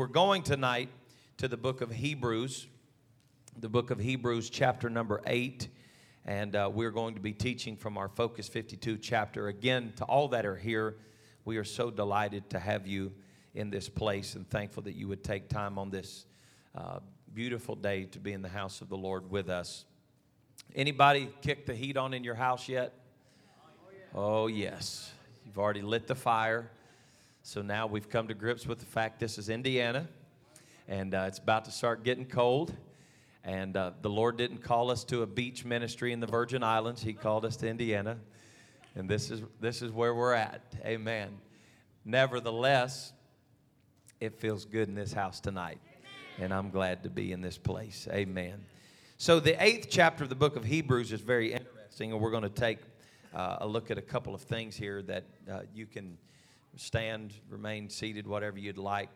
we're going tonight to the book of Hebrews, the book of Hebrews, chapter number eight. And uh, we're going to be teaching from our Focus 52 chapter. Again, to all that are here, we are so delighted to have you in this place and thankful that you would take time on this uh, beautiful day to be in the house of the Lord with us. Anybody kick the heat on in your house yet? Oh, yes. You've already lit the fire. So now we've come to grips with the fact this is Indiana and uh, it's about to start getting cold. And uh, the Lord didn't call us to a beach ministry in the Virgin Islands, He called us to Indiana. And this is, this is where we're at. Amen. Nevertheless, it feels good in this house tonight. And I'm glad to be in this place. Amen. So, the eighth chapter of the book of Hebrews is very interesting, and we're going to take uh, a look at a couple of things here that uh, you can stand, remain seated, whatever you'd like,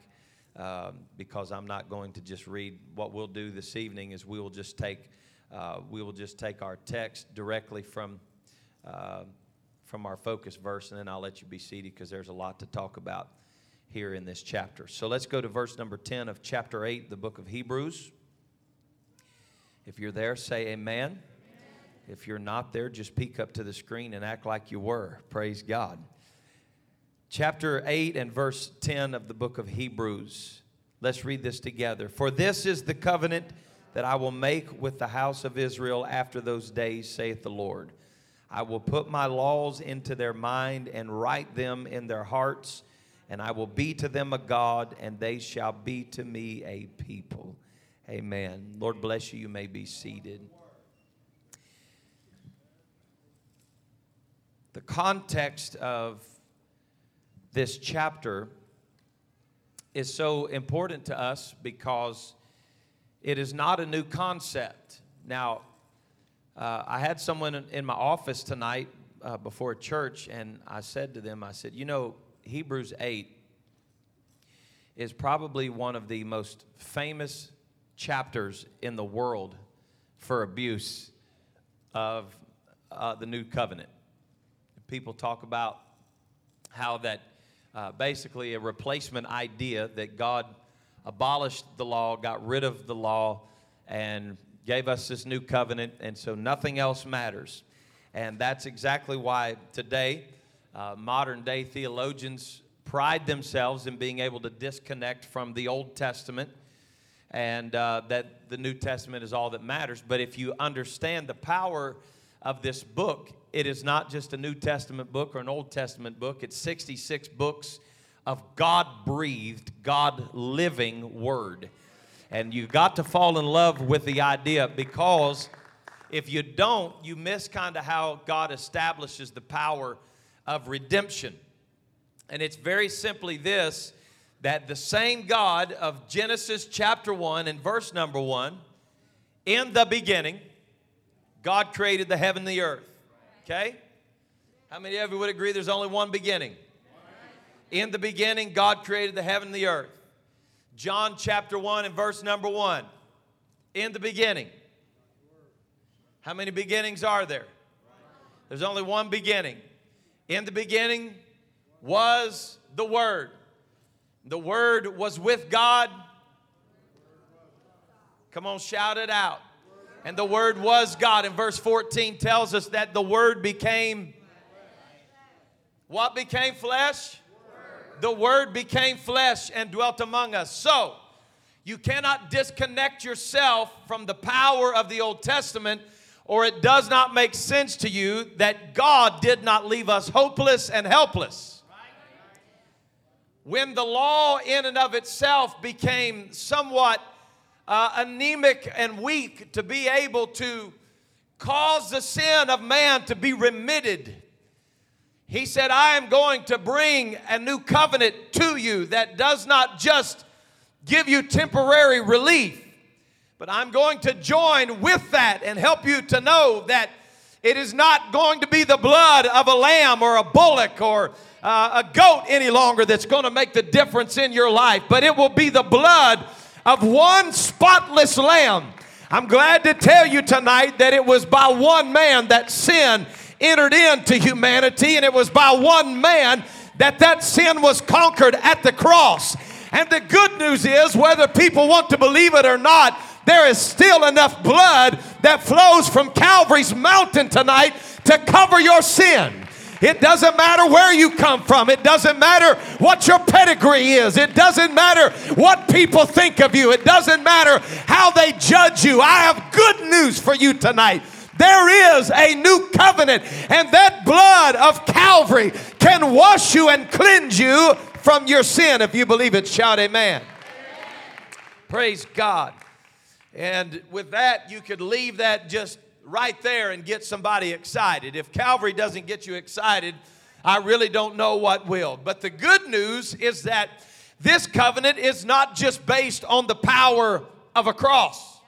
um, because I'm not going to just read. What we'll do this evening is we will just take uh, we will just take our text directly from uh, from our focus verse, and then I'll let you be seated because there's a lot to talk about here in this chapter. So let's go to verse number 10 of chapter 8, the book of Hebrews. If you're there, say amen. If you're not there, just peek up to the screen and act like you were. Praise God chapter 8 and verse 10 of the book of Hebrews. Let's read this together. For this is the covenant that I will make with the house of Israel after those days, saith the Lord. I will put my laws into their mind and write them in their hearts, and I will be to them a God, and they shall be to me a people. Amen. Lord bless you. You may be seated. The context of this chapter is so important to us because it is not a new concept. Now, uh, I had someone in my office tonight uh, before church, and I said to them, I said, You know, Hebrews 8 is probably one of the most famous chapters in the world for abuse of uh, the new covenant. People talk about how that uh, basically a replacement idea that God abolished the law, got rid of the law, and gave us this new covenant, and so nothing else matters. And that's exactly why today, uh, modern day theologians pride themselves in being able to disconnect from the Old Testament and uh, that the New Testament is all that matters. But if you understand the power of this book, it is not just a New Testament book or an Old Testament book, it's 66 books of God breathed, God living word. And you've got to fall in love with the idea because if you don't, you miss kind of how God establishes the power of redemption. And it's very simply this that the same God of Genesis chapter 1 and verse number 1, in the beginning, God created the heaven and the earth. Okay? How many of you would agree there's only one beginning? In the beginning, God created the heaven and the earth. John chapter 1 and verse number 1. In the beginning. How many beginnings are there? There's only one beginning. In the beginning was the Word. The Word was with God. Come on, shout it out and the Word was God. And verse 14 tells us that the Word became what became flesh? The Word became flesh and dwelt among us. So, you cannot disconnect yourself from the power of the Old Testament, or it does not make sense to you that God did not leave us hopeless and helpless. When the law, in and of itself, became somewhat uh, anemic and weak to be able to cause the sin of man to be remitted. He said, I am going to bring a new covenant to you that does not just give you temporary relief, but I'm going to join with that and help you to know that it is not going to be the blood of a lamb or a bullock or uh, a goat any longer that's going to make the difference in your life, but it will be the blood of one spotless lamb. I'm glad to tell you tonight that it was by one man that sin entered into humanity, and it was by one man that that sin was conquered at the cross. And the good news is, whether people want to believe it or not, there is still enough blood that flows from Calvary's mountain tonight to cover your sin. It doesn't matter where you come from. It doesn't matter what your pedigree is. It doesn't matter what people think of you. It doesn't matter how they judge you. I have good news for you tonight. There is a new covenant, and that blood of Calvary can wash you and cleanse you from your sin. If you believe it, shout amen. Praise God. And with that, you could leave that just right there and get somebody excited. If Calvary doesn't get you excited, I really don't know what will. But the good news is that this covenant is not just based on the power of a cross.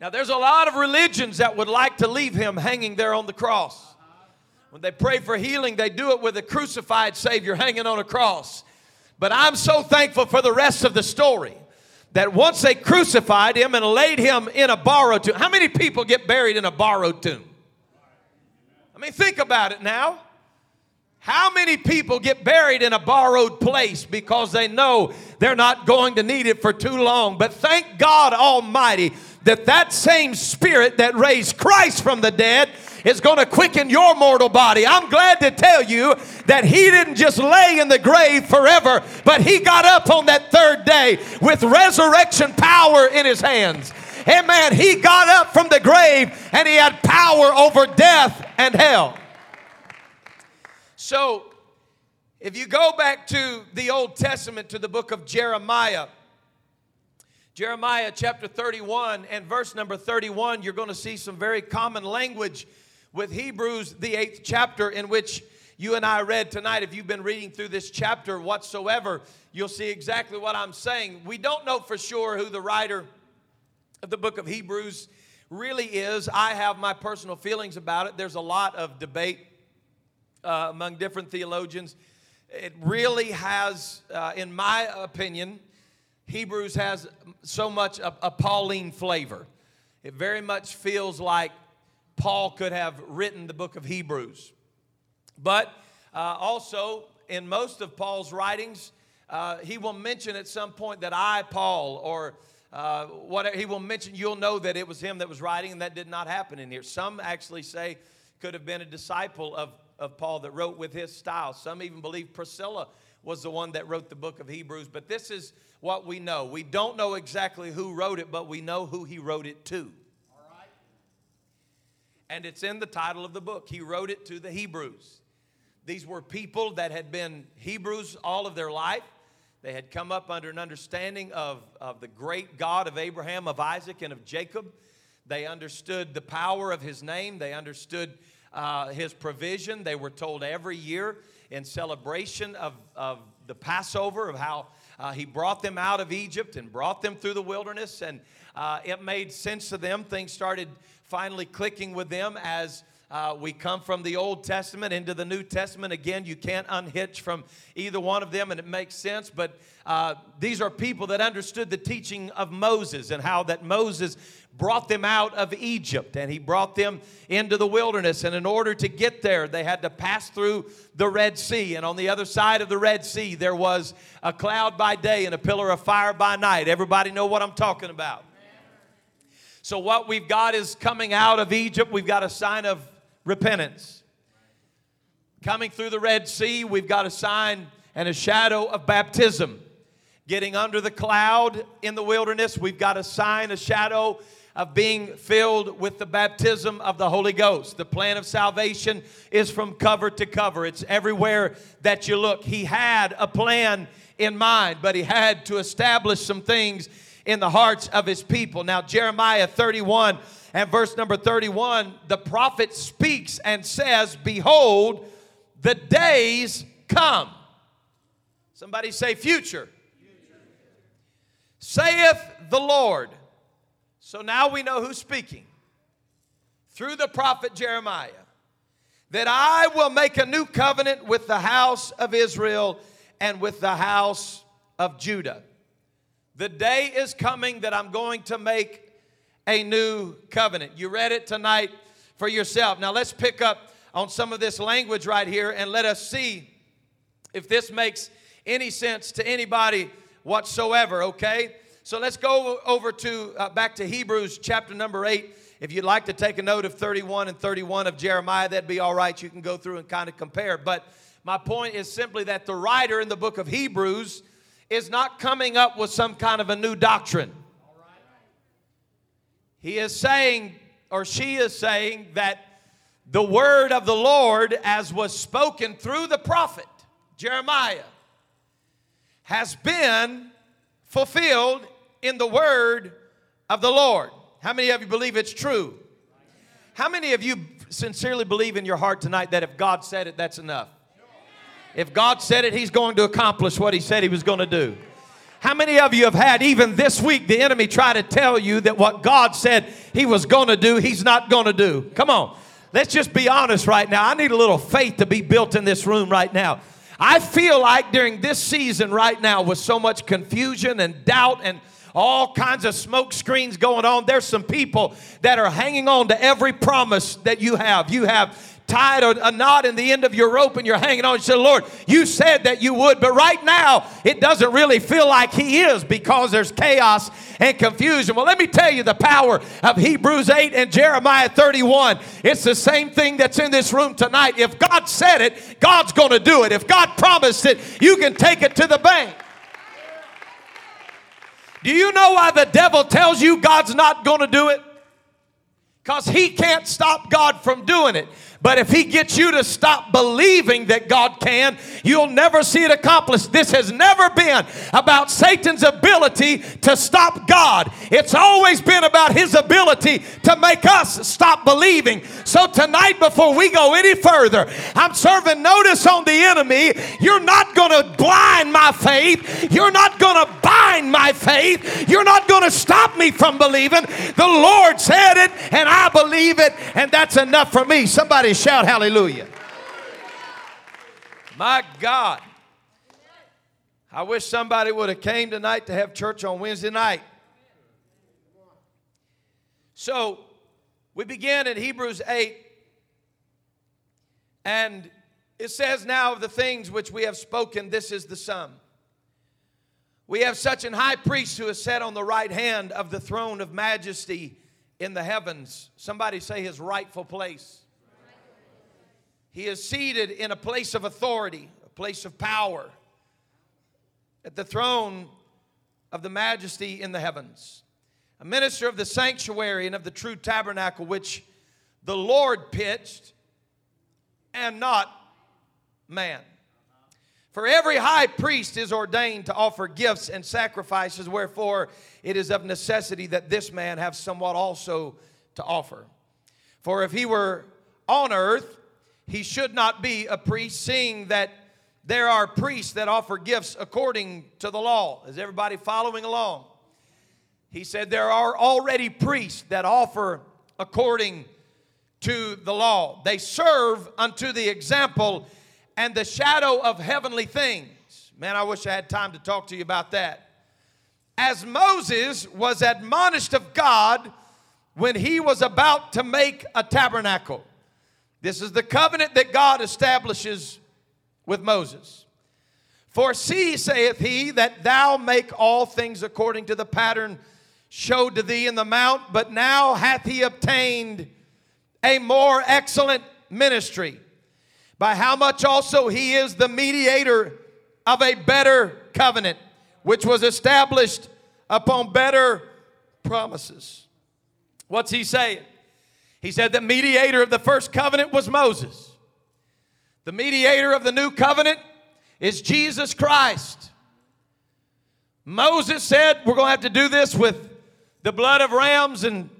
Now, there's a lot of religions that would like to leave him hanging there on the cross. When they pray for healing, they do it with a crucified Savior hanging on a cross. But I'm so thankful for the rest of the story that once they crucified him and laid him in a borrowed tomb. How many people get buried in a borrowed tomb? I mean, think about it now. How many people get buried in a borrowed place because they know they're not going to need it for too long? But thank God Almighty that that same spirit that raised Christ from the dead is going to quicken your mortal body. I'm glad to tell you that he didn't just lay in the grave forever, but he got up on that third day with resurrection power in his hands. Amen. He got up from the grave and he had power over death and hell. So, if you go back to the Old Testament, to the book of Jeremiah, Jeremiah chapter 31 and verse number 31, you're going to see some very common language with Hebrews, the eighth chapter, in which you and I read tonight. If you've been reading through this chapter whatsoever, you'll see exactly what I'm saying. We don't know for sure who the writer of the book of Hebrews really is. I have my personal feelings about it. There's a lot of debate uh, among different theologians. It really has, uh, in my opinion, Hebrews has so much a, a Pauline flavor. It very much feels like Paul could have written the book of Hebrews. But uh, also, in most of Paul's writings, uh, he will mention at some point that I, Paul, or uh, whatever, he will mention, you'll know that it was him that was writing, and that did not happen in here. Some actually say could have been a disciple of, of Paul that wrote with his style. Some even believe Priscilla was the one that wrote the book of Hebrews. But this is what we know. We don't know exactly who wrote it, but we know who he wrote it to and it's in the title of the book. He wrote it to the Hebrews. These were people that had been Hebrews all of their life. They had come up under an understanding of, of the great God of Abraham, of Isaac, and of Jacob. They understood the power of his name. They understood uh, his provision. They were told every year in celebration of, of the Passover of how uh, he brought them out of Egypt and brought them through the wilderness. And uh, it made sense to them. Things started finally clicking with them as uh, we come from the Old Testament into the New Testament. Again, you can't unhitch from either one of them, and it makes sense. But uh, these are people that understood the teaching of Moses and how that Moses brought them out of Egypt and he brought them into the wilderness. And in order to get there, they had to pass through the Red Sea. And on the other side of the Red Sea, there was a cloud by day and a pillar of fire by night. Everybody know what I'm talking about. So, what we've got is coming out of Egypt, we've got a sign of repentance. Coming through the Red Sea, we've got a sign and a shadow of baptism. Getting under the cloud in the wilderness, we've got a sign, a shadow of being filled with the baptism of the Holy Ghost. The plan of salvation is from cover to cover, it's everywhere that you look. He had a plan in mind, but he had to establish some things in the hearts of his people. Now, Jeremiah 31 and verse number 31, the prophet speaks and says, Behold, the days come. Somebody say, Future. future. Saith the Lord. So now we know who's speaking through the prophet Jeremiah that I will make a new covenant with the house of Israel and with the house of Judah. The day is coming that I'm going to make a new covenant. You read it tonight for yourself. Now let's pick up on some of this language right here and let us see if this makes any sense to anybody whatsoever, okay? So let's go over to uh, back to Hebrews chapter number 8. If you'd like to take a note of 31 and 31 of Jeremiah, that'd be all right. You can go through and kind of compare. But my point is simply that the writer in the book of Hebrews is not coming up with some kind of a new doctrine. He is saying, or she is saying, that the word of the Lord, as was spoken through the prophet Jeremiah, has been fulfilled in the word of the Lord. How many of you believe it's true? How many of you sincerely believe in your heart tonight that if God said it, that's enough? If God said it, He's going to accomplish what He said He was going to do. How many of you have had, even this week, the enemy try to tell you that what God said He was going to do, He's not going to do? Come on. Let's just be honest right now. I need a little faith to be built in this room right now. I feel like during this season right now, with so much confusion and doubt and all kinds of smoke screens going on, there's some people that are hanging on to every promise that you have. You have tied a, a knot in the end of your rope and you're hanging on. You say, Lord, you said that you would, but right now it doesn't really feel like He is because there's chaos and confusion. Well, let me tell you the power of Hebrews 8 and Jeremiah 31. It's the same thing that's in this room tonight. If God said it, God's going to do it. If God promised it, you can take it to the bank. Do you know why the devil tells you God's not going to do it? Because he can't stop God from doing it. But if he gets you to stop believing that God can, you'll never see it accomplished. This has never been about Satan's ability to stop God. It's always been about his ability to make us stop believing. So tonight, before we go any further, I'm serving notice on the enemy. You're not going to blind my faith. You're not going to bind my faith. You're not going to stop me from believing. The Lord said it, and I believe it, and that's enough for me. Somebody shout hallelujah. My God. I wish somebody would have came tonight to have church on Wednesday night. So, we begin in Hebrews 8 and it says now of the things which we have spoken this is the sum. We have such an high priest who is set on the right hand of the throne of majesty in the heavens. Somebody say his rightful place. He is seated in a place of authority, a place of power, at the throne of the majesty in the heavens. A minister of the sanctuary and of the true tabernacle, which the Lord pitched and not man. For every high priest is ordained to offer gifts and sacrifices, wherefore it is of necessity that this man have somewhat also to offer. For if he were on earth, he should not be a priest, seeing that there are priests that offer gifts according to the law. Is everybody following along? He said, There are already priests that offer according to the law. They serve unto the example and the shadow of heavenly things. Man, I wish I had time to talk to you about that. As Moses was admonished of God when he was about to make a tabernacle. This is the covenant that God establishes with Moses. For see, saith he, that thou make all things according to the pattern showed to thee in the mount, but now hath he obtained a more excellent ministry, by how much also he is the mediator of a better covenant, which was established upon better promises. What's he saying? He said the mediator of the first covenant was Moses. The mediator of the new covenant is Jesus Christ. Moses said, We're going to have to do this with the blood of rams and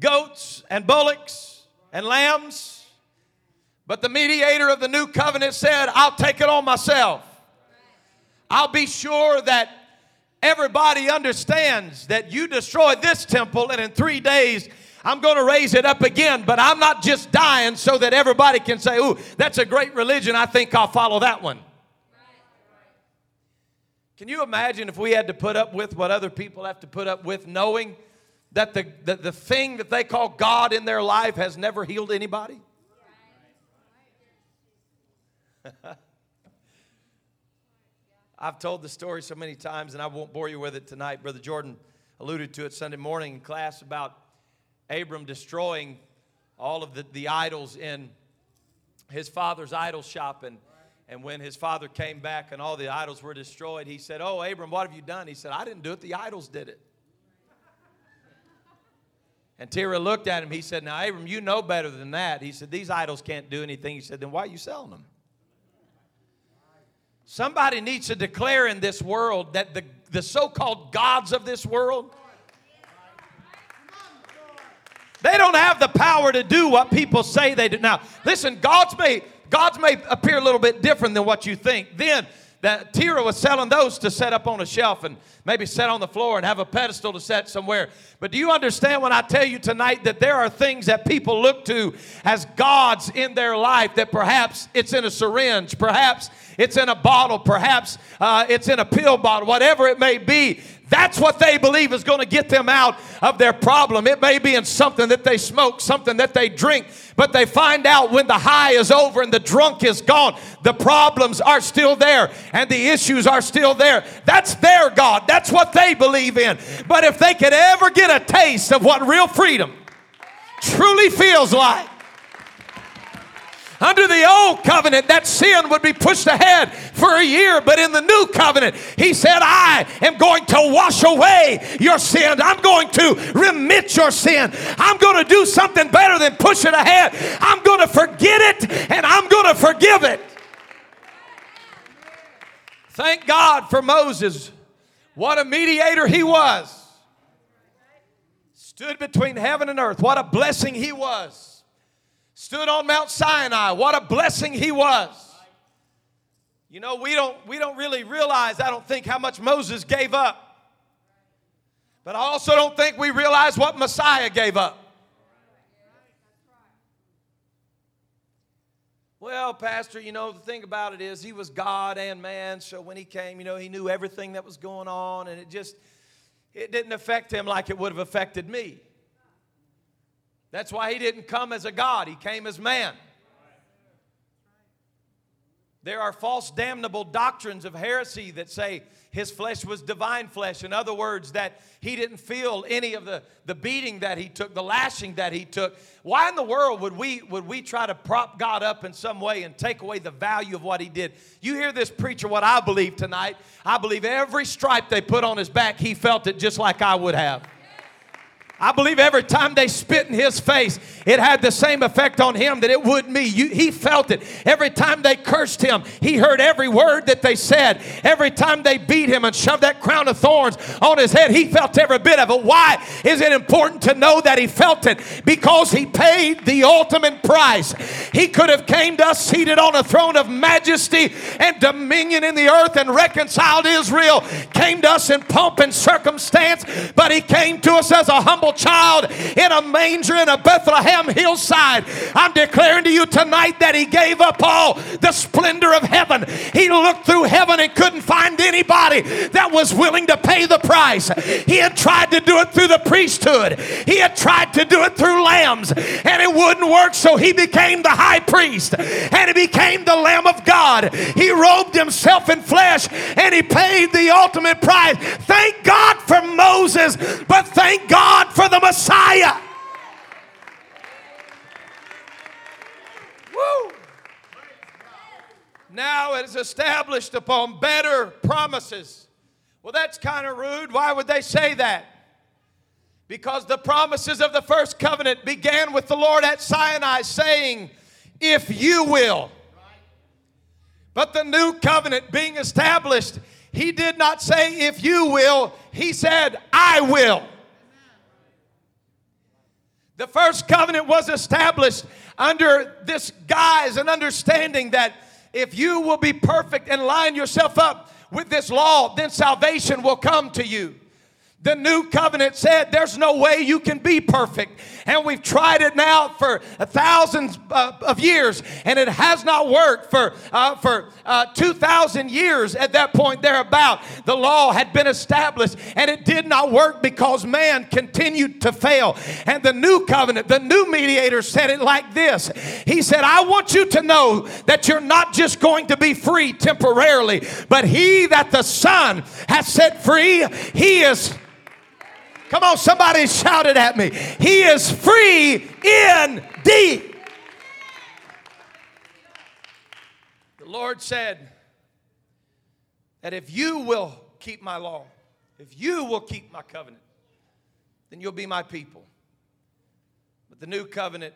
goats and bullocks and lambs. But the mediator of the new covenant said, I'll take it on myself. I'll be sure that everybody understands that you destroyed this temple and in three days I'm going to raise it up again, but I'm not just dying so that everybody can say, Ooh, that's a great religion. I think I'll follow that one. Can you imagine if we had to put up with what other people have to put up with, knowing that the, the, the thing that they call God in their life has never healed anybody? I've told the story so many times, and I won't bore you with it tonight. Brother Jordan alluded to it Sunday morning in class about Abram destroying all of the, the idols in his father's idol shop. And, and when his father came back and all the idols were destroyed, he said, Oh, Abram, what have you done? He said, I didn't do it, the idols did it. And Terah looked at him. He said, Now, Abram, you know better than that. He said, These idols can't do anything. He said, Then why are you selling them? Somebody needs to declare in this world that the, the so called gods of this world, they don't have the power to do what people say they do. Now, listen, God's may, God's may appear a little bit different than what you think. Then, that Terah was selling those to set up on a shelf and maybe set on the floor and have a pedestal to set somewhere. But do you understand when I tell you tonight that there are things that people look to as gods in their life that perhaps it's in a syringe, perhaps it's in a bottle, perhaps uh, it's in a pill bottle, whatever it may be. That's what they believe is going to get them out of their problem. It may be in something that they smoke, something that they drink, but they find out when the high is over and the drunk is gone, the problems are still there and the issues are still there. That's their God. That's what they believe in. But if they could ever get a taste of what real freedom truly feels like, under the old covenant, that sin would be pushed ahead for a year, but in the new covenant, he said, I am going to wash away your sin. I'm going to remit your sin. I'm going to do something better than push it ahead. I'm going to forget it and I'm going to forgive it. Thank God for Moses. What a mediator he was. Stood between heaven and earth. What a blessing he was stood on Mount Sinai. What a blessing he was. You know, we don't, we don't really realize, I don't think, how much Moses gave up. But I also don't think we realize what Messiah gave up. Well, Pastor, you know, the thing about it is he was God and man, so when he came, you know, he knew everything that was going on, and it just, it didn't affect him like it would have affected me. That's why he didn't come as a God, he came as man. There are false damnable doctrines of heresy that say his flesh was divine flesh. In other words, that he didn't feel any of the, the beating that he took, the lashing that he took. Why in the world would we, would we try to prop God up in some way and take away the value of what he did? You hear this preacher, what I believe tonight. I believe every stripe they put on his back, he felt it just like I would have. I believe every time they spit in his face, it had the same effect on him that it would me. You, he felt it. Every time they cursed him, he heard every word that they said. Every time they beat him and shoved that crown of thorns on his head, he felt every bit of it. Why is it important to know that he felt it? Because he paid the ultimate price. He could have came to us seated on a throne of majesty and dominion in the earth and reconciled Israel. Came to us in pomp and circumstance, but he came to us as a humble child in a manger in a Bethlehem hillside. I'm declaring to you tonight that he gave up all the splendor of heaven. He looked through heaven and couldn't find anybody that was willing to pay the price. He had tried to do it through the priesthood, he had tried to do it through lambs, and it wouldn't work. So he became the high priest and he became the Lamb of God. He robed himself in flesh and he paid the ultimate price. Thank God for Moses, but thank God for for the Messiah. Woo! Now it is established upon better promises. Well, that's kind of rude. Why would they say that? Because the promises of the first covenant began with the Lord at Sinai saying, If you will. But the new covenant being established, he did not say, If you will, he said, I will. The first covenant was established under this guise and understanding that if you will be perfect and line yourself up with this law, then salvation will come to you. The new covenant said there's no way you can be perfect. And we've tried it now for thousands uh, of years, and it has not worked. For, uh, for uh, 2,000 years at that point, thereabout, the law had been established, and it did not work because man continued to fail. And the new covenant, the new mediator said it like this He said, I want you to know that you're not just going to be free temporarily, but he that the Son has set free, he is Come on, somebody shouted at me. He is free indeed. The Lord said that if you will keep my law, if you will keep my covenant, then you'll be my people. But the new covenant,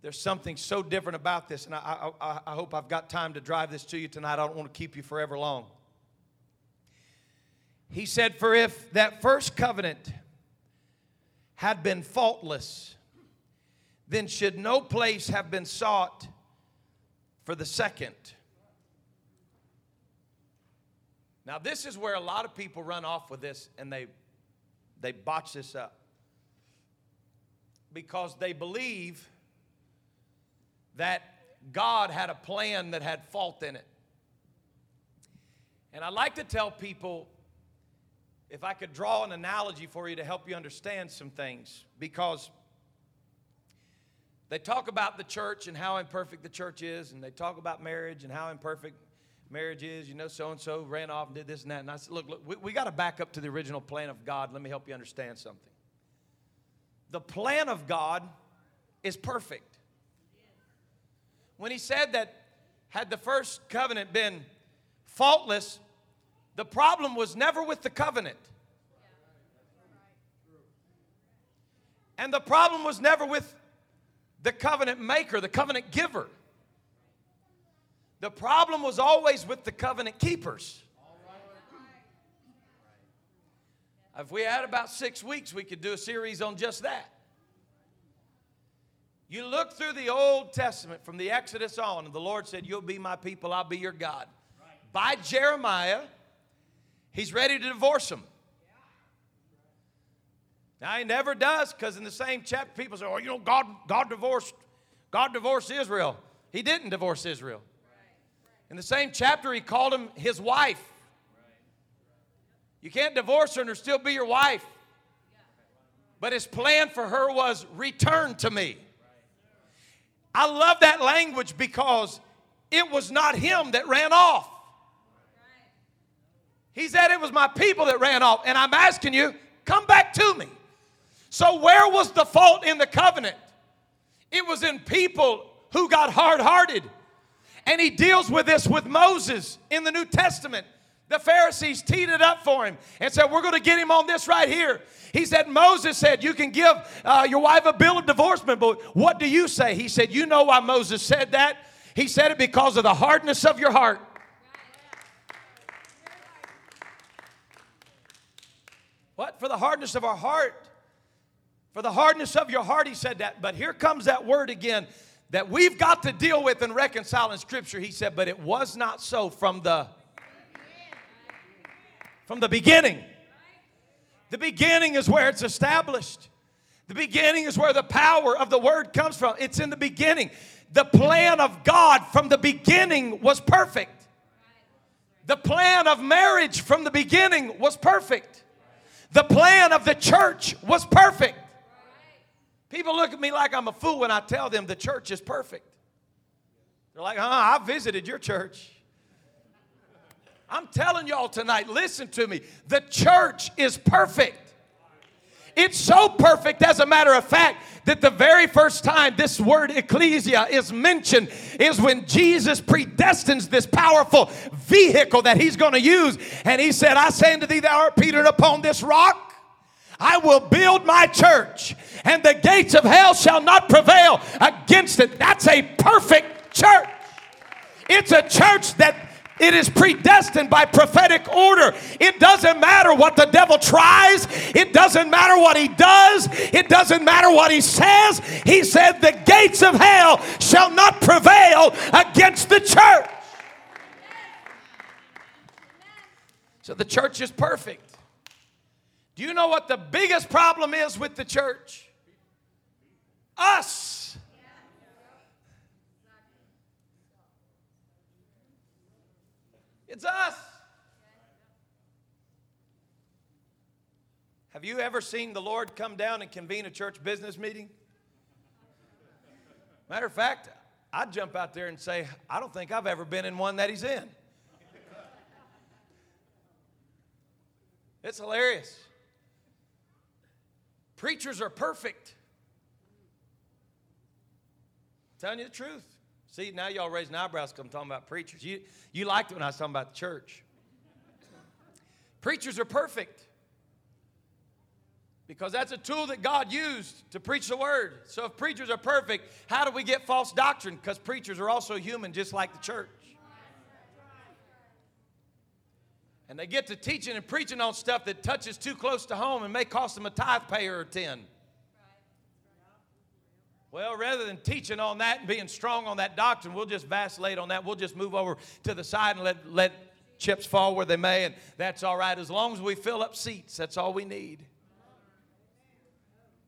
there's something so different about this, and I, I, I hope I've got time to drive this to you tonight. I don't want to keep you forever long. He said, For if that first covenant had been faultless, then should no place have been sought for the second. Now, this is where a lot of people run off with this and they, they botch this up because they believe that God had a plan that had fault in it. And I like to tell people if I could draw an analogy for you to help you understand some things, because they talk about the church and how imperfect the church is, and they talk about marriage and how imperfect marriage is. You know, so and so ran off and did this and that. And I said, look, look, we, we got to back up to the original plan of God. Let me help you understand something. The plan of God is perfect. When he said that, had the first covenant been faultless, the problem was never with the covenant. And the problem was never with the covenant maker, the covenant giver. The problem was always with the covenant keepers. If we had about six weeks, we could do a series on just that. You look through the Old Testament from the Exodus on, and the Lord said, You'll be my people, I'll be your God. By Jeremiah, he's ready to divorce them. Now he never does, because in the same chapter, people say, "Oh, you know, God, God divorced, God divorced Israel." He didn't divorce Israel. In the same chapter, he called him his wife. You can't divorce her and her still be your wife. But his plan for her was return to me. I love that language because it was not him that ran off. He said it was my people that ran off. And I'm asking you, come back to me. So, where was the fault in the covenant? It was in people who got hard hearted. And he deals with this with Moses in the New Testament. The Pharisees teed it up for him and said, We're going to get him on this right here. He said, Moses said, You can give uh, your wife a bill of divorcement, but what do you say? He said, You know why Moses said that? He said it because of the hardness of your heart. What? For the hardness of our heart. For the hardness of your heart, he said that. But here comes that word again that we've got to deal with and reconcile in Scripture. He said, but it was not so from the from the beginning. The beginning is where it's established. The beginning is where the power of the word comes from. It's in the beginning. The plan of God from the beginning was perfect. The plan of marriage from the beginning was perfect. The plan of the church was perfect. People look at me like I'm a fool when I tell them the church is perfect. They're like, huh, I visited your church. I'm telling y'all tonight, listen to me. The church is perfect. It's so perfect, as a matter of fact, that the very first time this word ecclesia is mentioned is when Jesus predestines this powerful vehicle that he's going to use. And he said, I say unto thee, thou art Peter, and upon this rock I will build my church, and the gates of hell shall not prevail against it. That's a perfect church. It's a church that it is predestined by prophetic order. It doesn't matter what the devil tries. It doesn't matter what he does. It doesn't matter what he says. He said, The gates of hell shall not prevail against the church. So the church is perfect. Do you know what the biggest problem is with the church? Us. It's us. Have you ever seen the Lord come down and convene a church business meeting? Matter of fact, I'd jump out there and say, I don't think I've ever been in one that He's in. It's hilarious. Preachers are perfect. I'm telling you the truth. See, now y'all raising eyebrows because I'm talking about preachers. You, you liked it when I was talking about the church. Preachers are perfect because that's a tool that God used to preach the word. So if preachers are perfect, how do we get false doctrine? Because preachers are also human, just like the church. And they get to teaching and preaching on stuff that touches too close to home and may cost them a tithe payer or 10. Well, rather than teaching on that and being strong on that doctrine, we'll just vacillate on that. We'll just move over to the side and let, let chips fall where they may, and that's all right. As long as we fill up seats, that's all we need.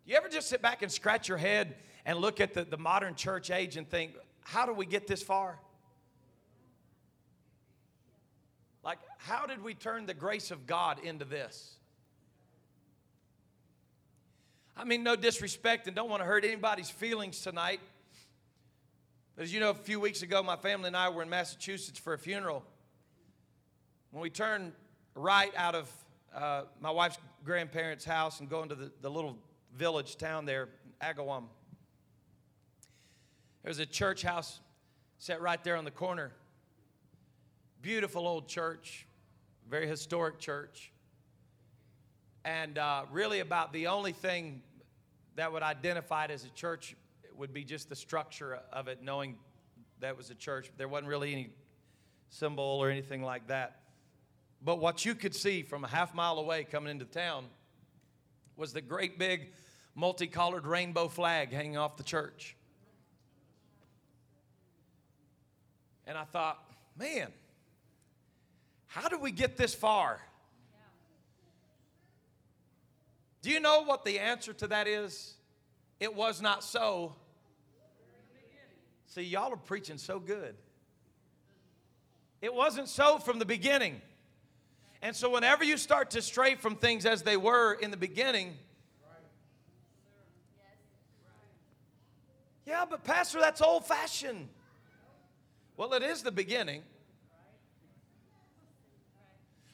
Do you ever just sit back and scratch your head and look at the, the modern church age and think, how do we get this far? Like, how did we turn the grace of God into this? I mean, no disrespect and don't want to hurt anybody's feelings tonight. But as you know, a few weeks ago, my family and I were in Massachusetts for a funeral. When we turned right out of uh, my wife's grandparents' house and go into the, the little village town there, Agawam. There's a church house set right there on the corner. Beautiful old church, very historic church. And uh, really, about the only thing that would identify it as a church would be just the structure of it, knowing that was a church. There wasn't really any symbol or anything like that. But what you could see from a half mile away coming into town was the great big multicolored rainbow flag hanging off the church. And I thought, man, how did we get this far? Do you know what the answer to that is? It was not so. See, y'all are preaching so good. It wasn't so from the beginning. And so, whenever you start to stray from things as they were in the beginning, Yeah, but Pastor, that's old fashioned. Well, it is the beginning.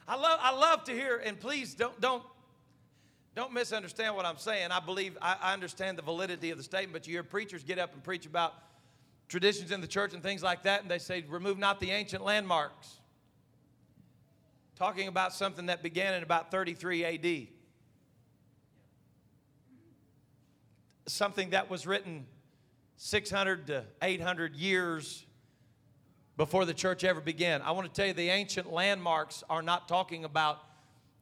I love, I love to hear, and please don't, don't, don't misunderstand what I'm saying. I believe, I, I understand the validity of the statement, but you hear preachers get up and preach about traditions in the church and things like that, and they say, remove not the ancient landmarks. Talking about something that began in about 33 AD. Something that was written 600 to 800 years before the church ever began. I want to tell you the ancient landmarks are not talking about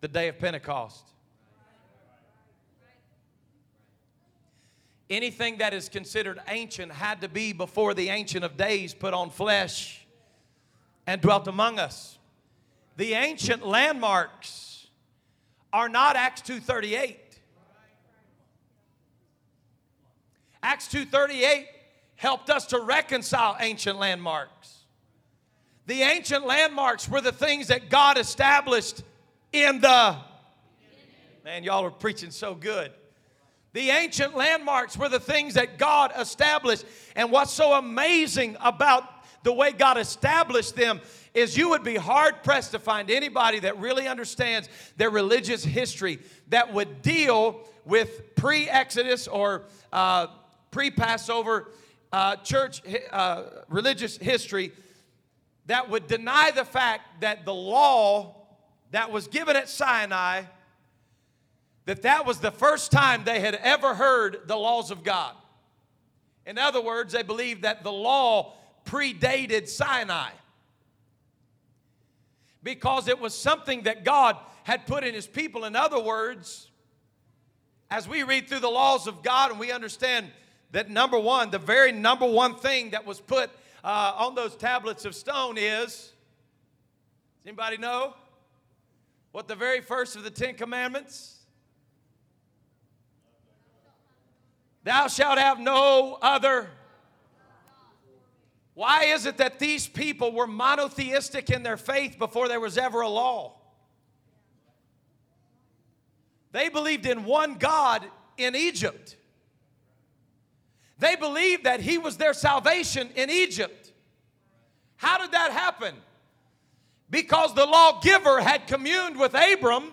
the day of Pentecost. Anything that is considered ancient had to be before the Ancient of Days put on flesh and dwelt among us. The ancient landmarks are not Acts 238. Acts 2:38 helped us to reconcile ancient landmarks. The ancient landmarks were the things that God established in the Man, y'all are preaching so good. The ancient landmarks were the things that God established. And what's so amazing about the way God established them is you would be hard pressed to find anybody that really understands their religious history that would deal with pre Exodus or uh, pre Passover uh, church uh, religious history that would deny the fact that the law that was given at Sinai that that was the first time they had ever heard the laws of God. In other words, they believed that the law predated Sinai because it was something that God had put in his people. In other words, as we read through the laws of God and we understand that number one, the very number one thing that was put uh, on those tablets of stone is does anybody know what the very first of the Ten Commandments? Thou shalt have no other. Why is it that these people were monotheistic in their faith before there was ever a law? They believed in one God in Egypt. They believed that He was their salvation in Egypt. How did that happen? Because the lawgiver had communed with Abram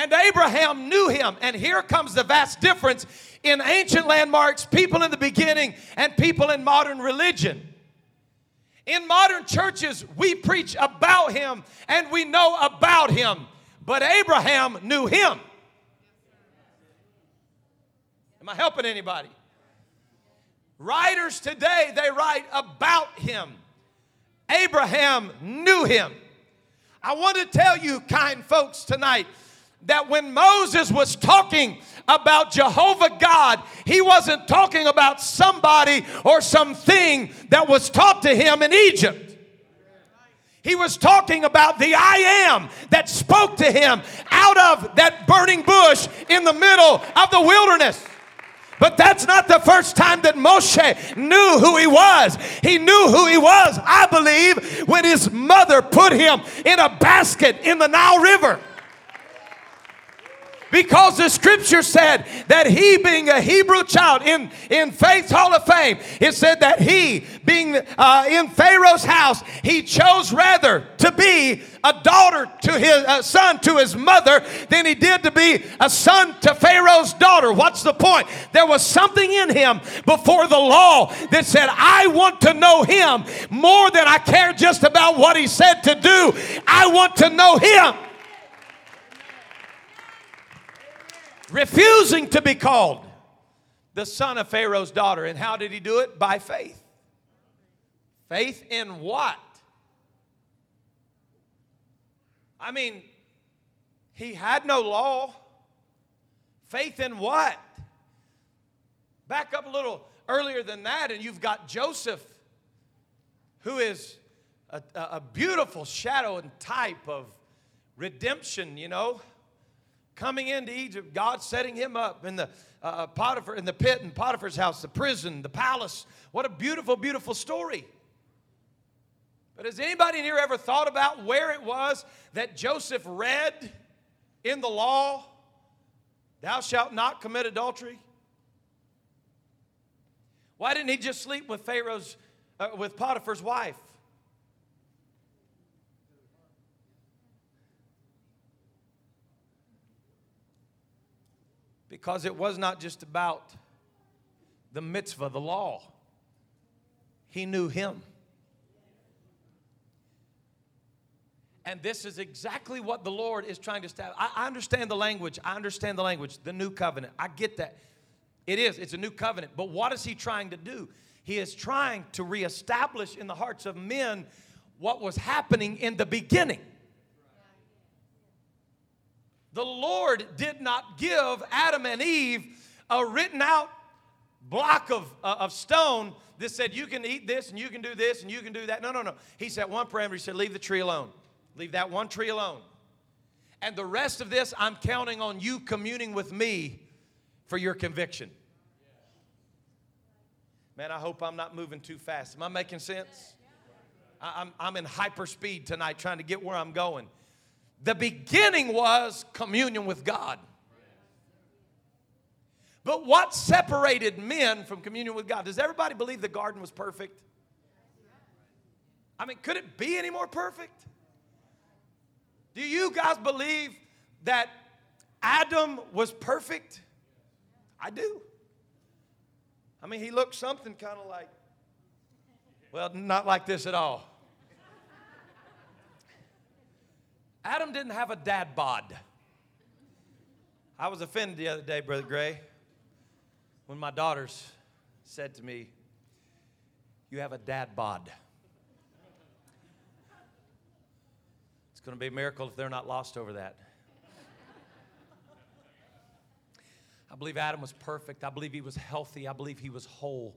and Abraham knew him. And here comes the vast difference in ancient landmarks, people in the beginning, and people in modern religion. In modern churches, we preach about him and we know about him, but Abraham knew him. Am I helping anybody? Writers today, they write about him. Abraham knew him. I want to tell you, kind folks, tonight that when Moses was talking about Jehovah God, he wasn't talking about somebody or something that was taught to him in Egypt. He was talking about the I am that spoke to him out of that burning bush in the middle of the wilderness. But that's not the first time that Moshe knew who he was. He knew who he was, I believe, when his mother put him in a basket in the Nile River. Because the scripture said that he, being a Hebrew child in, in Faith's Hall of Fame, it said that he, being uh, in Pharaoh's house, he chose rather to be a daughter to his son to his mother than he did to be a son to Pharaoh's daughter. What's the point? There was something in him before the law that said, I want to know him more than I care just about what he said to do. I want to know him. Refusing to be called the son of Pharaoh's daughter. And how did he do it? By faith. Faith in what? I mean, he had no law. Faith in what? Back up a little earlier than that, and you've got Joseph, who is a, a beautiful shadow and type of redemption, you know coming into Egypt, God setting him up in the uh, uh, Potiphar, in the pit in Potiphar's house, the prison, the palace. What a beautiful, beautiful story. But has anybody here ever thought about where it was that Joseph read in the law, Thou shalt not commit adultery? Why didn't he just sleep with Pharaoh's, uh, with Potiphar's wife? Because it was not just about the mitzvah, the law. He knew him. And this is exactly what the Lord is trying to establish. I, understand the language. I understand the language, the new covenant. I get that. It is, it's a new covenant. But what is he trying to do? He is trying to reestablish in the hearts of men what was happening in the beginning. The Lord did not give Adam and Eve a written out block of, uh, of stone that said, you can eat this and you can do this and you can do that. No, no, no. He set one parameter. He said, leave the tree alone. Leave that one tree alone. And the rest of this, I'm counting on you communing with me for your conviction. Man, I hope I'm not moving too fast. Am I making sense? I'm, I'm in hyper speed tonight trying to get where I'm going. The beginning was communion with God. But what separated men from communion with God? Does everybody believe the garden was perfect? I mean, could it be any more perfect? Do you guys believe that Adam was perfect? I do. I mean, he looked something kind of like, well, not like this at all. Adam didn't have a dad bod. I was offended the other day, Brother Gray, when my daughters said to me, You have a dad bod. It's going to be a miracle if they're not lost over that. I believe Adam was perfect. I believe he was healthy. I believe he was whole.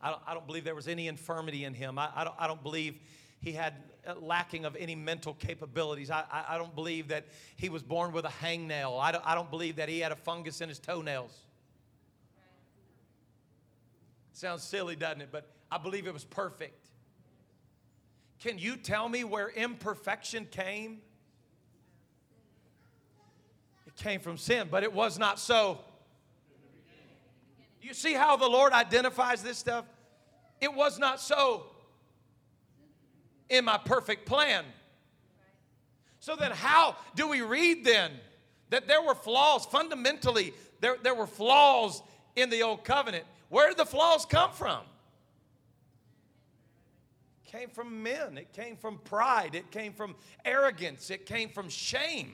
I don't, I don't believe there was any infirmity in him. I, I, don't, I don't believe he had Uh, lacking of any mental capabilities. I, I, I, don't believe that he was born with a hangnail. I don't, I don't believe that he had a fungus in his toenails. Sounds silly, doesn't it? But I believe it was perfect. Can you tell me where imperfection came? It came from sin, but it was not so. You see how the Lord identifies this stuff? It was not so in my perfect plan. So then, how do we read then that there were flaws? Fundamentally, there, there were flaws in the old covenant. Where did the flaws come from? It came from men, it came from pride, it came from arrogance, it came from shame.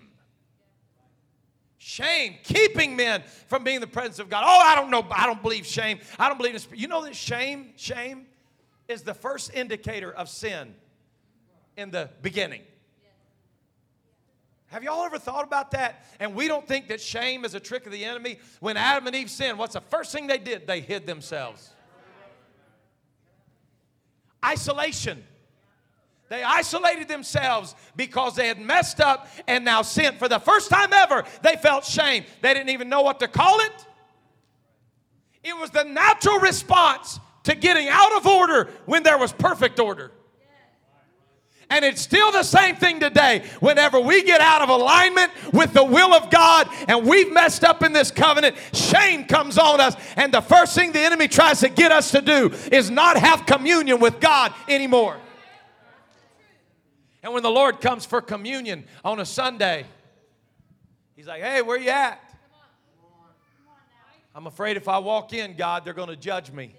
Shame, keeping men from being in the presence of God. Oh, I don't know, I don't believe shame. I don't believe in. You know that shame, shame is the first indicator of sin in the beginning. Have y'all ever thought about that? And we don't think that shame is a trick of the enemy. When Adam and Eve sinned, what's the first thing they did? They hid themselves. Isolation. They isolated themselves because they had messed up and now sinned. For the first time ever, they felt shame. They didn't even know what to call it. It was the natural response to getting out of order when there was perfect order. And it's still the same thing today. Whenever we get out of alignment with the will of God and we've messed up in this covenant, shame comes on us. And the first thing the enemy tries to get us to do is not have communion with God anymore. And when the Lord comes for communion on a Sunday, He's like, hey, where you at? I'm afraid if I walk in, God, they're going to judge me.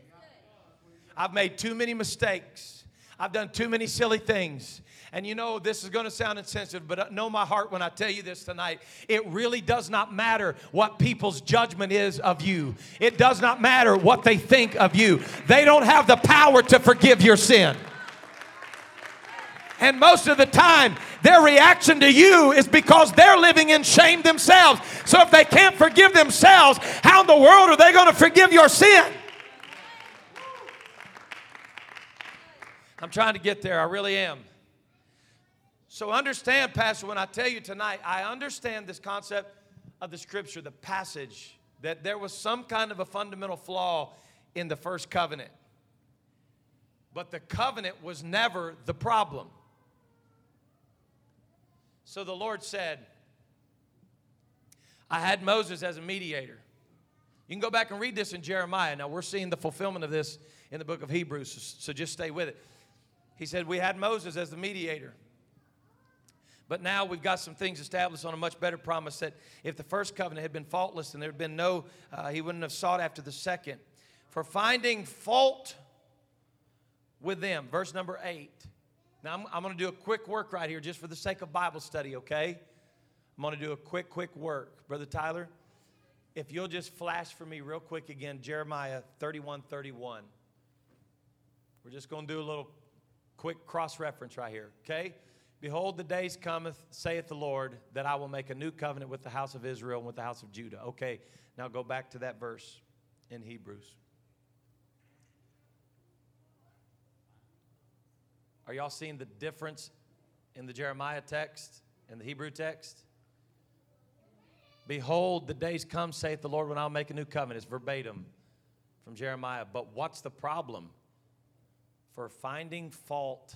I've made too many mistakes. I've done too many silly things. And you know, this is going to sound insensitive, but uh, know my heart when I tell you this tonight. It really does not matter what people's judgment is of you, it does not matter what they think of you. They don't have the power to forgive your sin. And most of the time, their reaction to you is because they're living in shame themselves. So if they can't forgive themselves, how in the world are they going to forgive your sin? I'm trying to get there. I really am. So understand, Pastor, when I tell you tonight, I understand this concept of the scripture, the passage, that there was some kind of a fundamental flaw in the first covenant. But the covenant was never the problem. So the Lord said, I had Moses as a mediator. You can go back and read this in Jeremiah. Now we're seeing the fulfillment of this in the book of Hebrews, so just stay with it. He said, We had Moses as the mediator. But now we've got some things established on a much better promise that if the first covenant had been faultless and there had been no, uh, he wouldn't have sought after the second. For finding fault with them. Verse number eight. Now, I'm, I'm going to do a quick work right here just for the sake of Bible study, okay? I'm going to do a quick, quick work. Brother Tyler, if you'll just flash for me real quick again, Jeremiah 31 31. We're just going to do a little quick cross reference right here, okay? Behold, the days cometh, saith the Lord, that I will make a new covenant with the house of Israel and with the house of Judah. Okay, now go back to that verse in Hebrews. Are y'all seeing the difference in the Jeremiah text and the Hebrew text? Behold, the days come, saith the Lord, when I'll make a new covenant. It's verbatim from Jeremiah. But what's the problem? For finding fault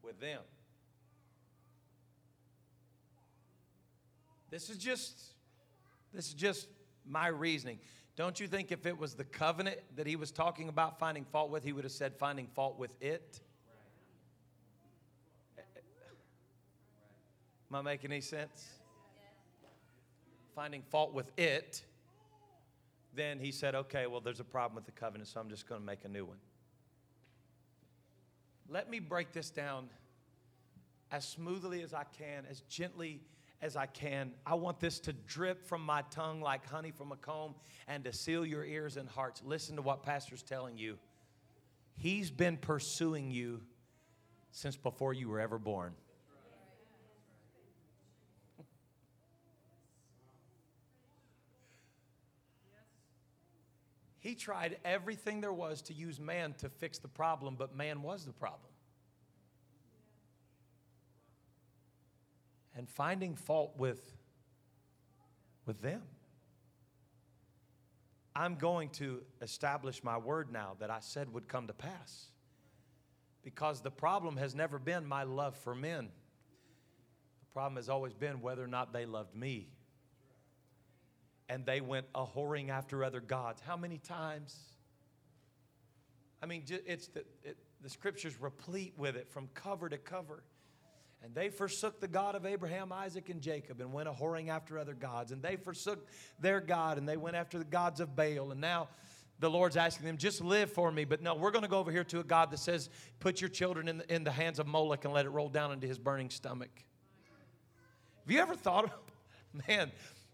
with them. This is just this is just my reasoning. Don't you think if it was the covenant that he was talking about finding fault with, he would have said finding fault with it? Am I making any sense? Finding fault with it, then he said, okay, well, there's a problem with the covenant, so I'm just going to make a new one. Let me break this down as smoothly as I can, as gently as I can. I want this to drip from my tongue like honey from a comb and to seal your ears and hearts. Listen to what Pastor's telling you. He's been pursuing you since before you were ever born. He tried everything there was to use man to fix the problem, but man was the problem. and finding fault with, with them. I'm going to establish my word now that I said would come to pass. Because the problem has never been my love for men, the problem has always been whether or not they loved me. And they went a whoring after other gods. How many times? I mean, it's the, it, the scriptures replete with it from cover to cover. And they forsook the God of Abraham, Isaac, and Jacob and went a whoring after other gods. And they forsook their God and they went after the gods of Baal. And now the Lord's asking them, just live for me. But no, we're going to go over here to a God that says, put your children in the, in the hands of Moloch and let it roll down into his burning stomach. Have you ever thought, man,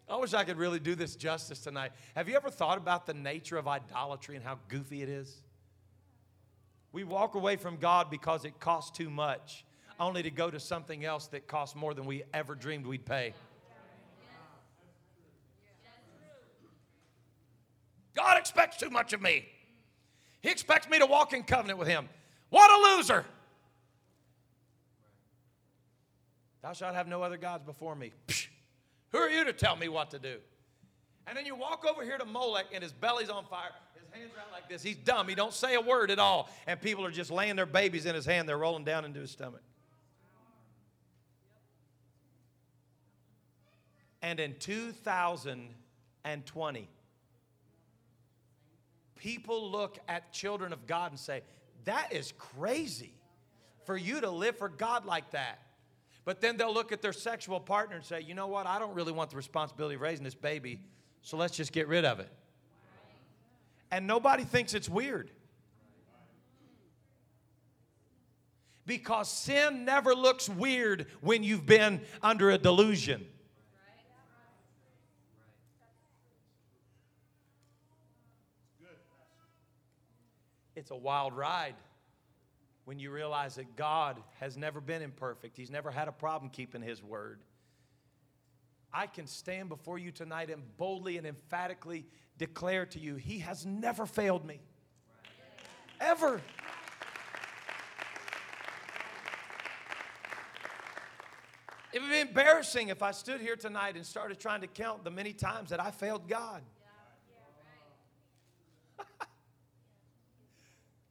I wish I could really do this justice tonight. Have you ever thought about the nature of idolatry and how goofy it is? We walk away from God because it costs too much, only to go to something else that costs more than we ever dreamed we'd pay. God expects too much of me. He expects me to walk in covenant with Him. What a loser! Thou shalt have no other gods before me. Psh, who are you to tell me what to do? And then you walk over here to Molech and his belly's on fire his hands are out like this. He's dumb. He don't say a word at all. And people are just laying their babies in his hand. They're rolling down into his stomach. And in 2020, people look at children of God and say, that is crazy for you to live for God like that. But then they'll look at their sexual partner and say, you know what? I don't really want the responsibility of raising this baby, so let's just get rid of it and nobody thinks it's weird. Because sin never looks weird when you've been under a delusion. It's a wild ride when you realize that God has never been imperfect. He's never had a problem keeping His word. I can stand before you tonight and boldly and emphatically declare to you, He has never failed me. Ever. It would be embarrassing if I stood here tonight and started trying to count the many times that I failed God.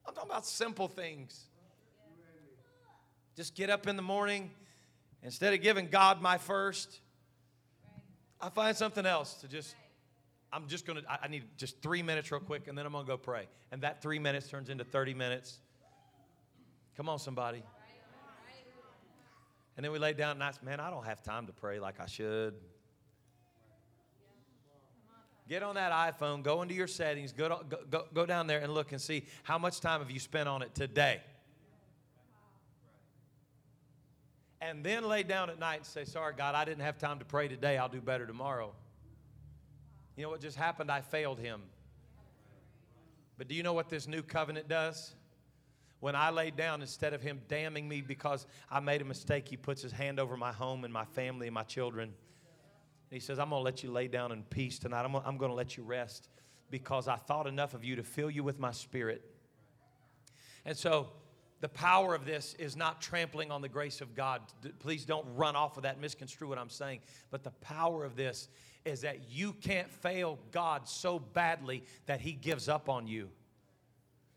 I'm talking about simple things. Just get up in the morning, instead of giving God my first, I find something else to just I'm just to, I need just three minutes real quick, and then I'm to go pray. And that three minutes turns into 30 minutes. Come on, somebody. And then we lay down and I said, man, I don't have time to pray like I should. Get on that iPhone, go into your settings, go, go, go down there and look and see how much time have you spent on it today. And then lay down at night and say, sorry, God, I didn't have time to pray today. I'll do better tomorrow. You know what just happened? I failed him. But do you know what this new covenant does? When I laid down, instead of him damning me because I made a mistake, he puts his hand over my home and my family and my children. And he says, I'm going to let you lay down in peace tonight. I'm, I'm going to let you rest because I thought enough of you to fill you with my spirit. And so, the power of this is not trampling on the grace of God. Please don't run off of that, misconstrue what I'm saying. But the power of this is that you can't fail God so badly that He gives up on you.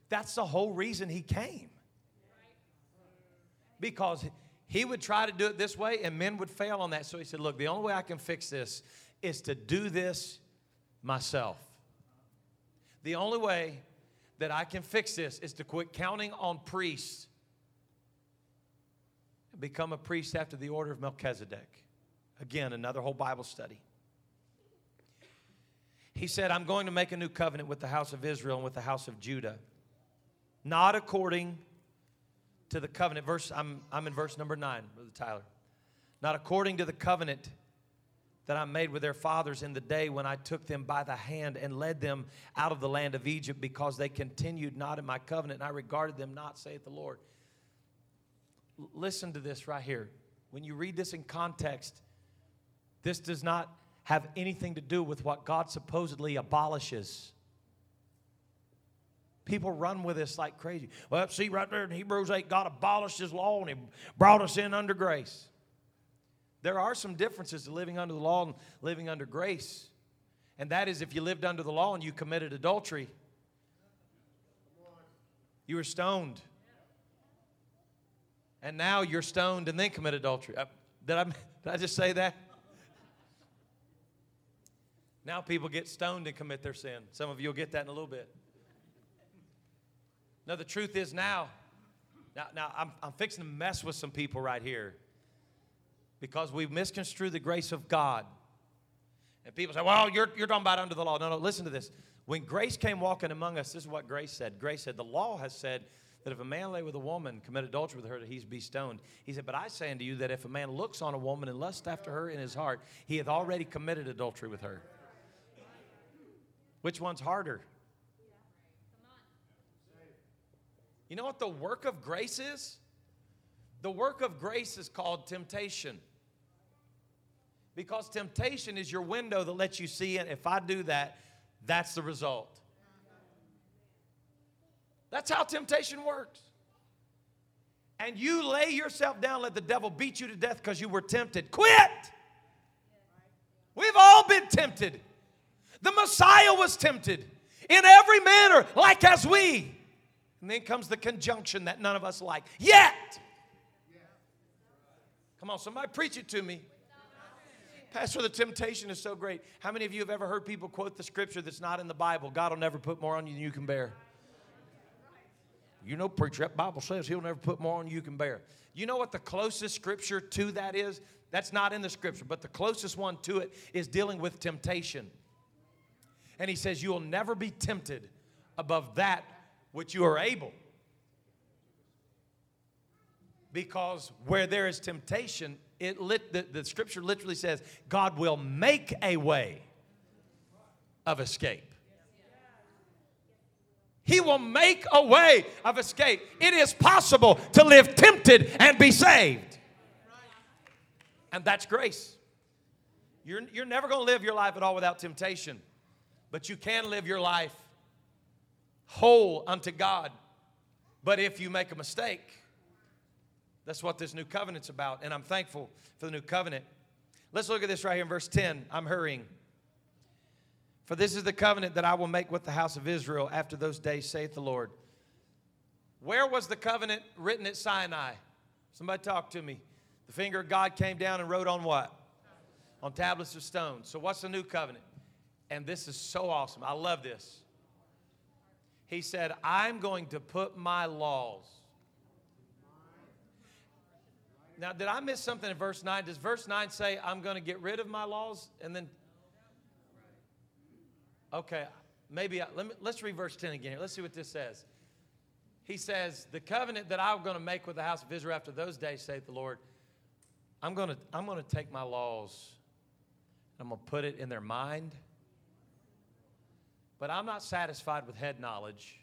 That's the whole reason He came. Because He would try to do it this way and men would fail on that. So He said, Look, the only way I can fix this is to do this myself. The only way that I can fix this is to quit counting on priests and become a priest after the order of Melchizedek. Again, another whole Bible study. He said, I'm going to make a new covenant with the house of Israel and with the house of Judah. Not according to the covenant. Verse, I'm, I'm in verse number nine, Brother Tyler. Not according to the covenant that I made with their fathers in the day when I took them by the hand and led them out of the land of Egypt, because they continued not in my covenant, and I regarded them not, saith the Lord. L- listen to this right here. When you read this in context, this does not have anything to do with what God supposedly abolishes. People run with this like crazy. Well, see right there in Hebrews 8, God abolished his law and he brought us in under grace. There are some differences to living under the law and living under grace. And that is if you lived under the law and you committed adultery, you were stoned. And now you're stoned and then commit adultery. Uh, did, I, did I just say that? Now people get stoned and commit their sin. Some of you will get that in a little bit. No, the truth is now, now, now I'm, I'm fixing to mess with some people right here because we misconstrue the grace of God. And people say, well, you're, you're talking about under the law. No, no, listen to this. When grace came walking among us, this is what grace said. Grace said, the law has said that if a man lay with a woman, commit adultery with her, that he's be stoned. He said, but I say unto you that if a man looks on a woman and lusts after her in his heart, he hath already committed adultery with her. Which one's harder? You know what the work of grace is? The work of grace is called temptation. Because temptation is your window that lets you see it. If I do that, that's the result. That's how temptation works. And you lay yourself down, let the devil beat you to death because you were tempted. Quit! We've all been tempted. The Messiah was tempted in every manner, like as we. And then comes the conjunction that none of us like. Yet! Come on, somebody preach it to me. Pastor, the temptation is so great. How many of you have ever heard people quote the scripture that's not in the Bible? God will never put more on you than you can bear. You know, preacher, that Bible says he'll never put more on you than you can bear. You know what the closest scripture to that is? That's not in the scripture, but the closest one to it is dealing with temptation. And he says, You will never be tempted above that which you are able. Because where there is temptation, it lit, the, the scripture literally says, God will make a way of escape. He will make a way of escape. It is possible to live tempted and be saved. And that's grace. You're, you're never going to live your life at all without temptation, but you can live your life whole unto God. But if you make a mistake, that's what this new covenant's about. And I'm thankful for the new covenant. Let's look at this right here in verse 10. I'm hurrying. For this is the covenant that I will make with the house of Israel after those days, saith the Lord. Where was the covenant written at Sinai? Somebody talk to me. The finger of God came down and wrote on what? On tablets of stone. So, what's the new covenant? And this is so awesome. I love this. He said, I'm going to put my laws now, did I miss something in verse 9? Does verse 9 say, I'm going to get rid of my laws? And then, okay, maybe, I, let me, let's read verse 10 again. Let's see what this says. He says, The covenant that I'm going to make with the house of Israel after those days, saith the Lord, I'm going to, I'm going to take my laws I'm going to put it in their mind. But I'm not satisfied with head knowledge.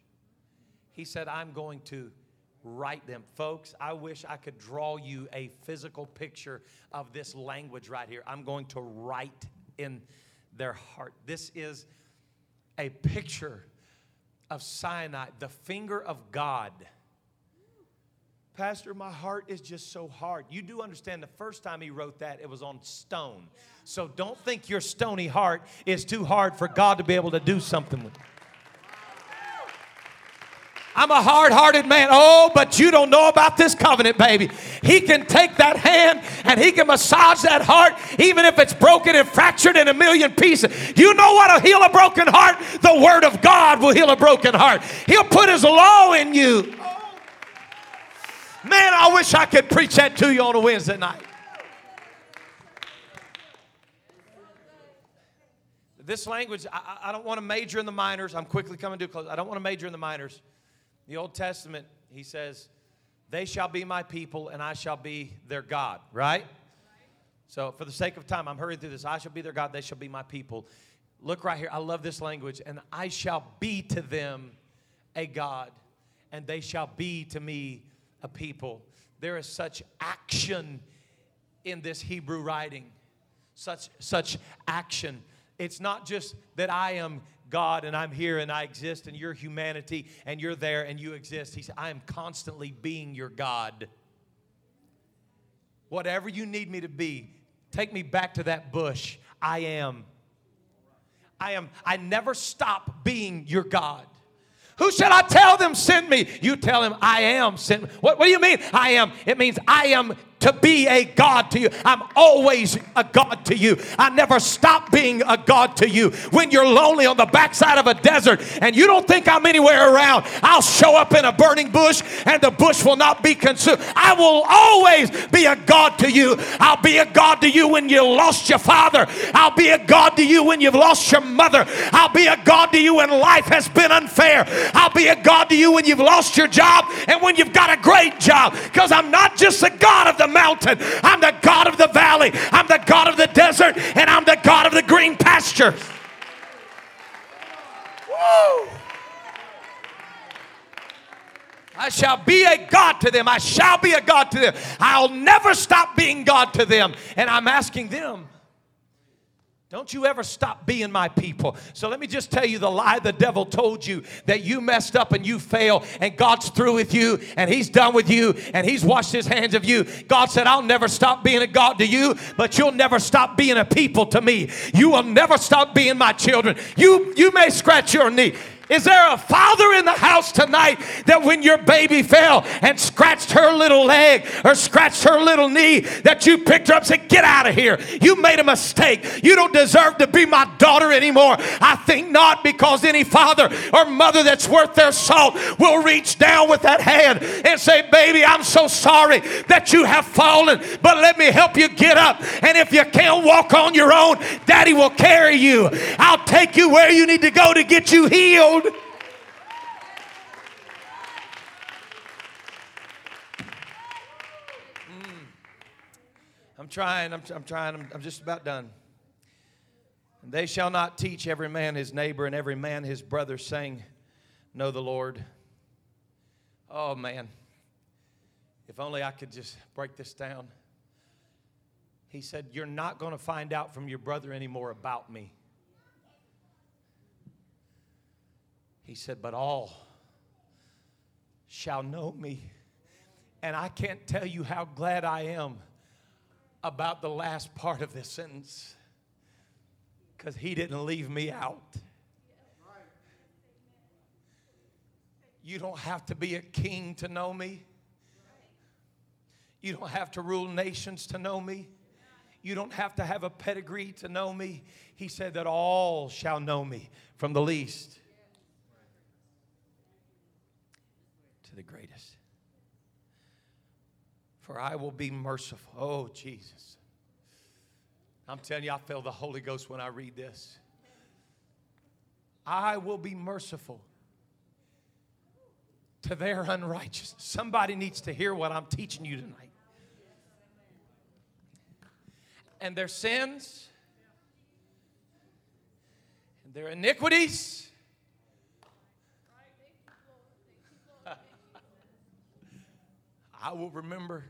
He said, I'm going to write them. Folks, I wish I could draw you a physical picture of this language right here. I'm going to write in their heart. This is a picture of Sinai, the finger of God. Pastor, my heart is just so hard. You do understand the first time he wrote that, it was on stone. So don't think your stony heart is too hard for God to be able to do something with. I'm a hard hearted man. Oh, but you don't know about this covenant, baby. He can take that hand and he can massage that heart, even if it's broken and fractured in a million pieces. You know what will heal a broken heart? The Word of God will heal a broken heart. He'll put His law in you. Man, I wish I could preach that to you on a Wednesday night. This language, I, I don't want to major in the minors. I'm quickly coming to a close. I don't want to major in the minors. The Old Testament, he says, They shall be my people and I shall be their God, right? So, for the sake of time, I'm hurrying through this. I shall be their God, they shall be my people. Look right here. I love this language. And I shall be to them a God, and they shall be to me a people. There is such action in this Hebrew writing. Such, such action. It's not just that I am God and I'm here and I exist and you're humanity and you're there and you exist. He said, I am constantly being your God. Whatever you need me to be, take me back to that bush. I am. I am I never stop being your God. Who shall I tell them sent me? You tell him I am sent. What, what do you mean I am? It means I am to be a God to you. I'm always a God to you. I never stop being a God to you. When you're lonely on the backside of a desert and you don't think I'm anywhere around, I'll show up in a burning bush and the bush will not be consumed. I will always be a God to you. I'll be a God to you when you lost your father. I'll be a God to you when you've lost your mother. I'll be a God to you when life has been unfair. I'll be a God to you when you've lost your job and when you've got a great job because I'm not just a God of the mountain. I'm the God of the valley. I'm the God of the desert. And I'm the God of the green pasture. Woo! I shall be a God to them. I shall be a God to them. I'll never stop being God to them. And I'm asking them don't you ever stop being my people. So let me just tell you the lie the devil told you that you messed up and you fail and God's through with you and he's done with you and he's washed his hands of you. God said, I'll never stop being a God to you, but you'll never stop being a people to me. You will never stop being my children. You, you may scratch your knee. Is there a father in the house tonight that when your baby fell and scratched her little leg or scratched her little knee, that you picked her up and said, Get out of here. You made a mistake. You don't deserve to be my daughter anymore. I think not because any father or mother that's worth their salt will reach down with that hand and say, Baby, I'm so sorry that you have fallen, but let me help you get up. And if you can't walk on your own, Daddy will carry you. I'll take you where you need to go to get you healed. Mm. I'm trying, I'm, I'm trying, I'm, I'm just about done. And they shall not teach every man his neighbor and every man his brother, saying, Know the Lord. Oh, man. If only I could just break this down. He said, You're not going to find out from your brother anymore about me. He said, But all shall know me. And I can't tell you how glad I am about the last part of this sentence because he didn't leave me out. You don't have to be a king to know me. You don't have to rule nations to know me. You don't have to have a pedigree to know me. He said that all shall know me, from the least to the greatest. For I will be merciful. Oh, Jesus. I'm telling you, I feel the Holy Ghost when I read this. I will be merciful to their unrighteousness. Somebody needs to hear what I'm teaching you tonight. And their sins, and their iniquities, I will remember.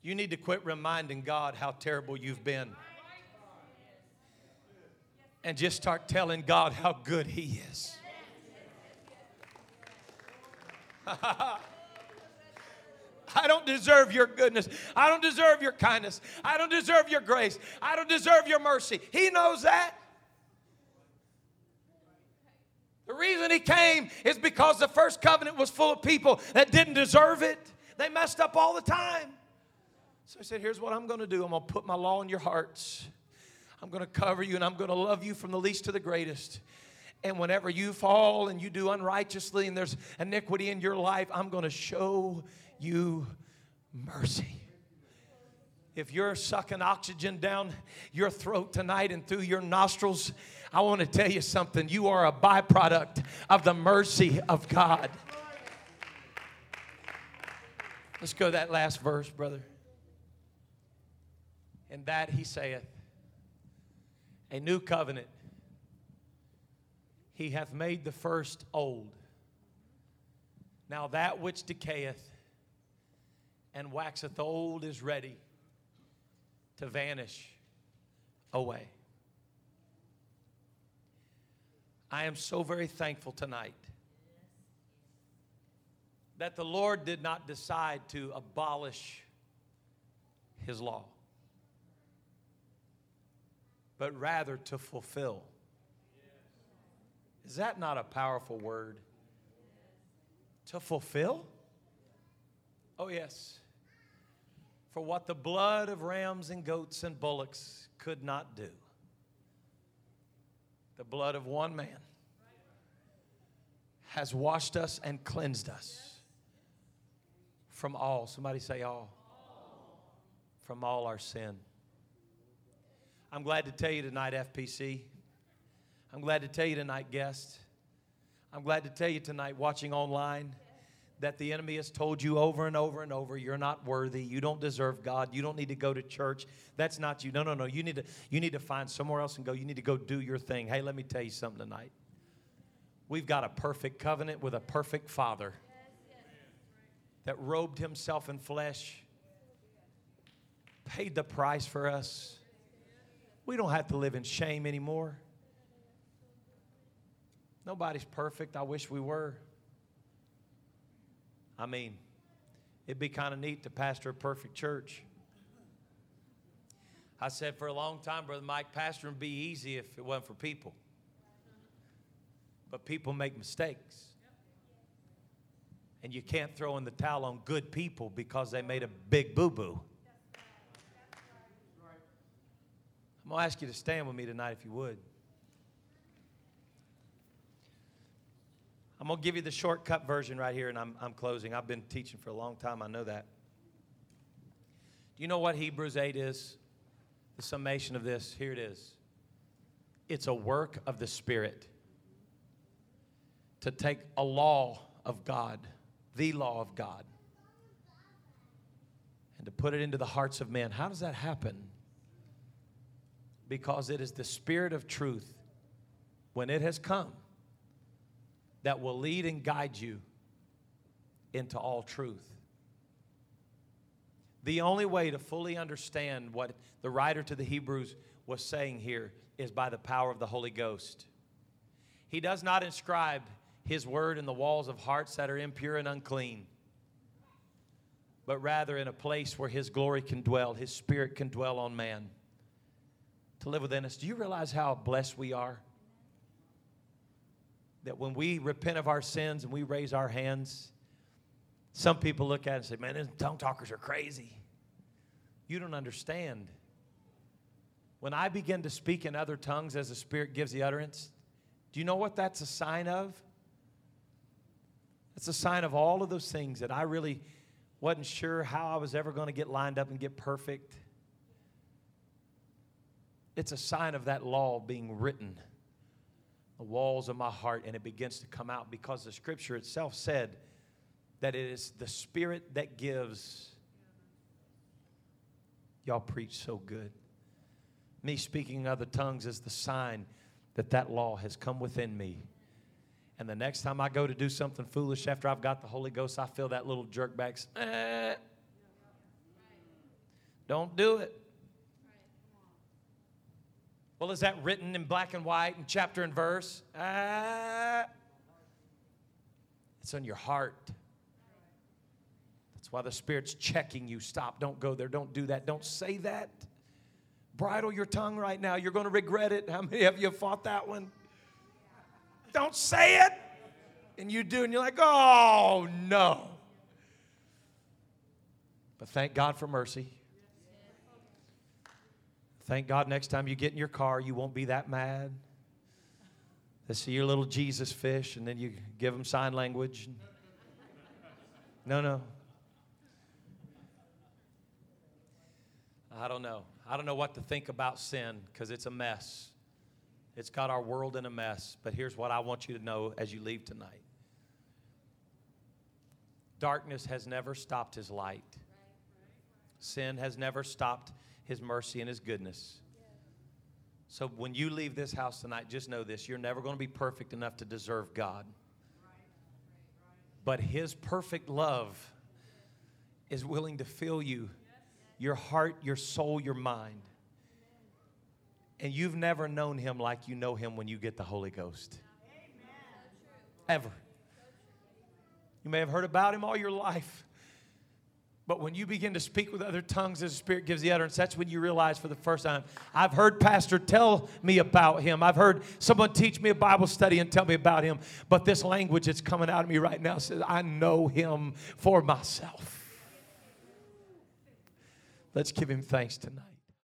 You need to quit reminding God how terrible you've been. And just start telling God how good He is. I don't deserve your goodness. I don't deserve your kindness. I don't deserve your grace. I don't deserve your mercy. He knows that. The reason he came is because the first covenant was full of people that didn't deserve it. They messed up all the time. So he said, Here's what I'm going to do I'm going to put my law in your hearts. I'm going to cover you and I'm going to love you from the least to the greatest. And whenever you fall and you do unrighteously and there's iniquity in your life, I'm going to show you mercy. If you're sucking oxygen down your throat tonight and through your nostrils, I want to tell you something. You are a byproduct of the mercy of God. Let's go that last verse, brother. And that he saith, a new covenant. He hath made the first old. Now that which decayeth and waxeth old is ready to vanish away. I am so very thankful tonight that the Lord did not decide to abolish His law. but rather to fulfill. Is that not a powerful word? To fulfill? Oh, yes. For what the blood of rams and goats and bullocks could not do, the blood of one man has washed us and cleansed us from all. Somebody say all. From all our sin. I'm glad to tell you tonight, FPC. I'm glad to tell you tonight, guests. I'm glad to tell you tonight, watching online, that the enemy has told you over and over and over you're not worthy you don't deserve god you don't need to go to church. That's not you. No no no. You need to you need to find somewhere else and go. You need to go do your thing. Hey let me tell you something tonight. We've got a perfect covenant with a perfect father that robed himself in flesh paid the price for us. We don't have to live in shame anymore. Nobody's perfect. I wish we were. I mean, it'd be kind of neat to pastor a perfect church. I said for a long time, Brother Mike, pastoring would be easy if it wasn't for people. But people make mistakes. And you can't throw in the towel on good people because they made a big boo boo. I'm going to ask you to stand with me tonight if you would. I'm going to give you the shortcut version right here, and I'm, I'm closing. I've been teaching for a long time, I know that. Do you know what Hebrews 8 is? The summation of this, here it is. It's a work of the Spirit to take a law of God, the law of God, and to put it into the hearts of men. How does that happen? Because it is the Spirit of truth when it has come that will lead and guide you into all truth. The only way to fully understand what the writer to the Hebrews was saying here is by the power of the Holy Ghost. He does not inscribe his word in the walls of hearts that are impure and unclean, but rather in a place where his glory can dwell, his spirit can dwell on man to live within us. Do you realize how blessed we are? That when we repent of our sins and we raise our hands, some people look at it and say, man, these tongue talkers are crazy. You don't understand. When I begin to speak in other tongues as the Spirit gives the utterance, do you know what that's a sign of? It's a sign of all of those things that I really wasn't sure how I was ever going to get lined up and get perfect. It's a sign of that law being written the walls of my heart and it begins to come out because the scripture itself said that it is the spirit that gives. Y'all preach so good. Me speaking in other tongues is the sign that that law has come within me. And the next time i go to do something foolish after i've got the holy ghost i feel that little jerk back eh. don't do it well, is that written in black and white and chapter and verse? Uh, it's on your heart. That's why the Spirit's checking you. Stop, don't go there, don't do that, don't say that. Bridle your tongue right now. You're going to regret it. How many of you have fought that one? Don't say it. And you do, and you're like, oh no. But thank God for mercy. Thank God next time you get in your car, you won't be that mad. They see your little Jesus fish, and then you give them sign language. No, no. I don't know. I don't know what to think about sin because it's a mess. It's got our world in a mess. But here's what I want you to know as you leave tonight darkness has never stopped his light, sin has never stopped his mercy and His goodness. So when you leave this house tonight, just know this you're never going to be perfect enough to deserve God. But His perfect love is willing to fill you, your heart, your soul, your mind. And you've never known Him like you know Him when you get the Holy Ghost. Ever. You may have heard about Him all your life. But when you begin to speak with other tongues as the Spirit gives the utterance, that's when you realize for the first time, I've heard Pastor tell me about him. I've heard someone teach me a Bible study and tell me about him. But this language that's coming out of me right now says, I know him for myself. Let's give him thanks tonight.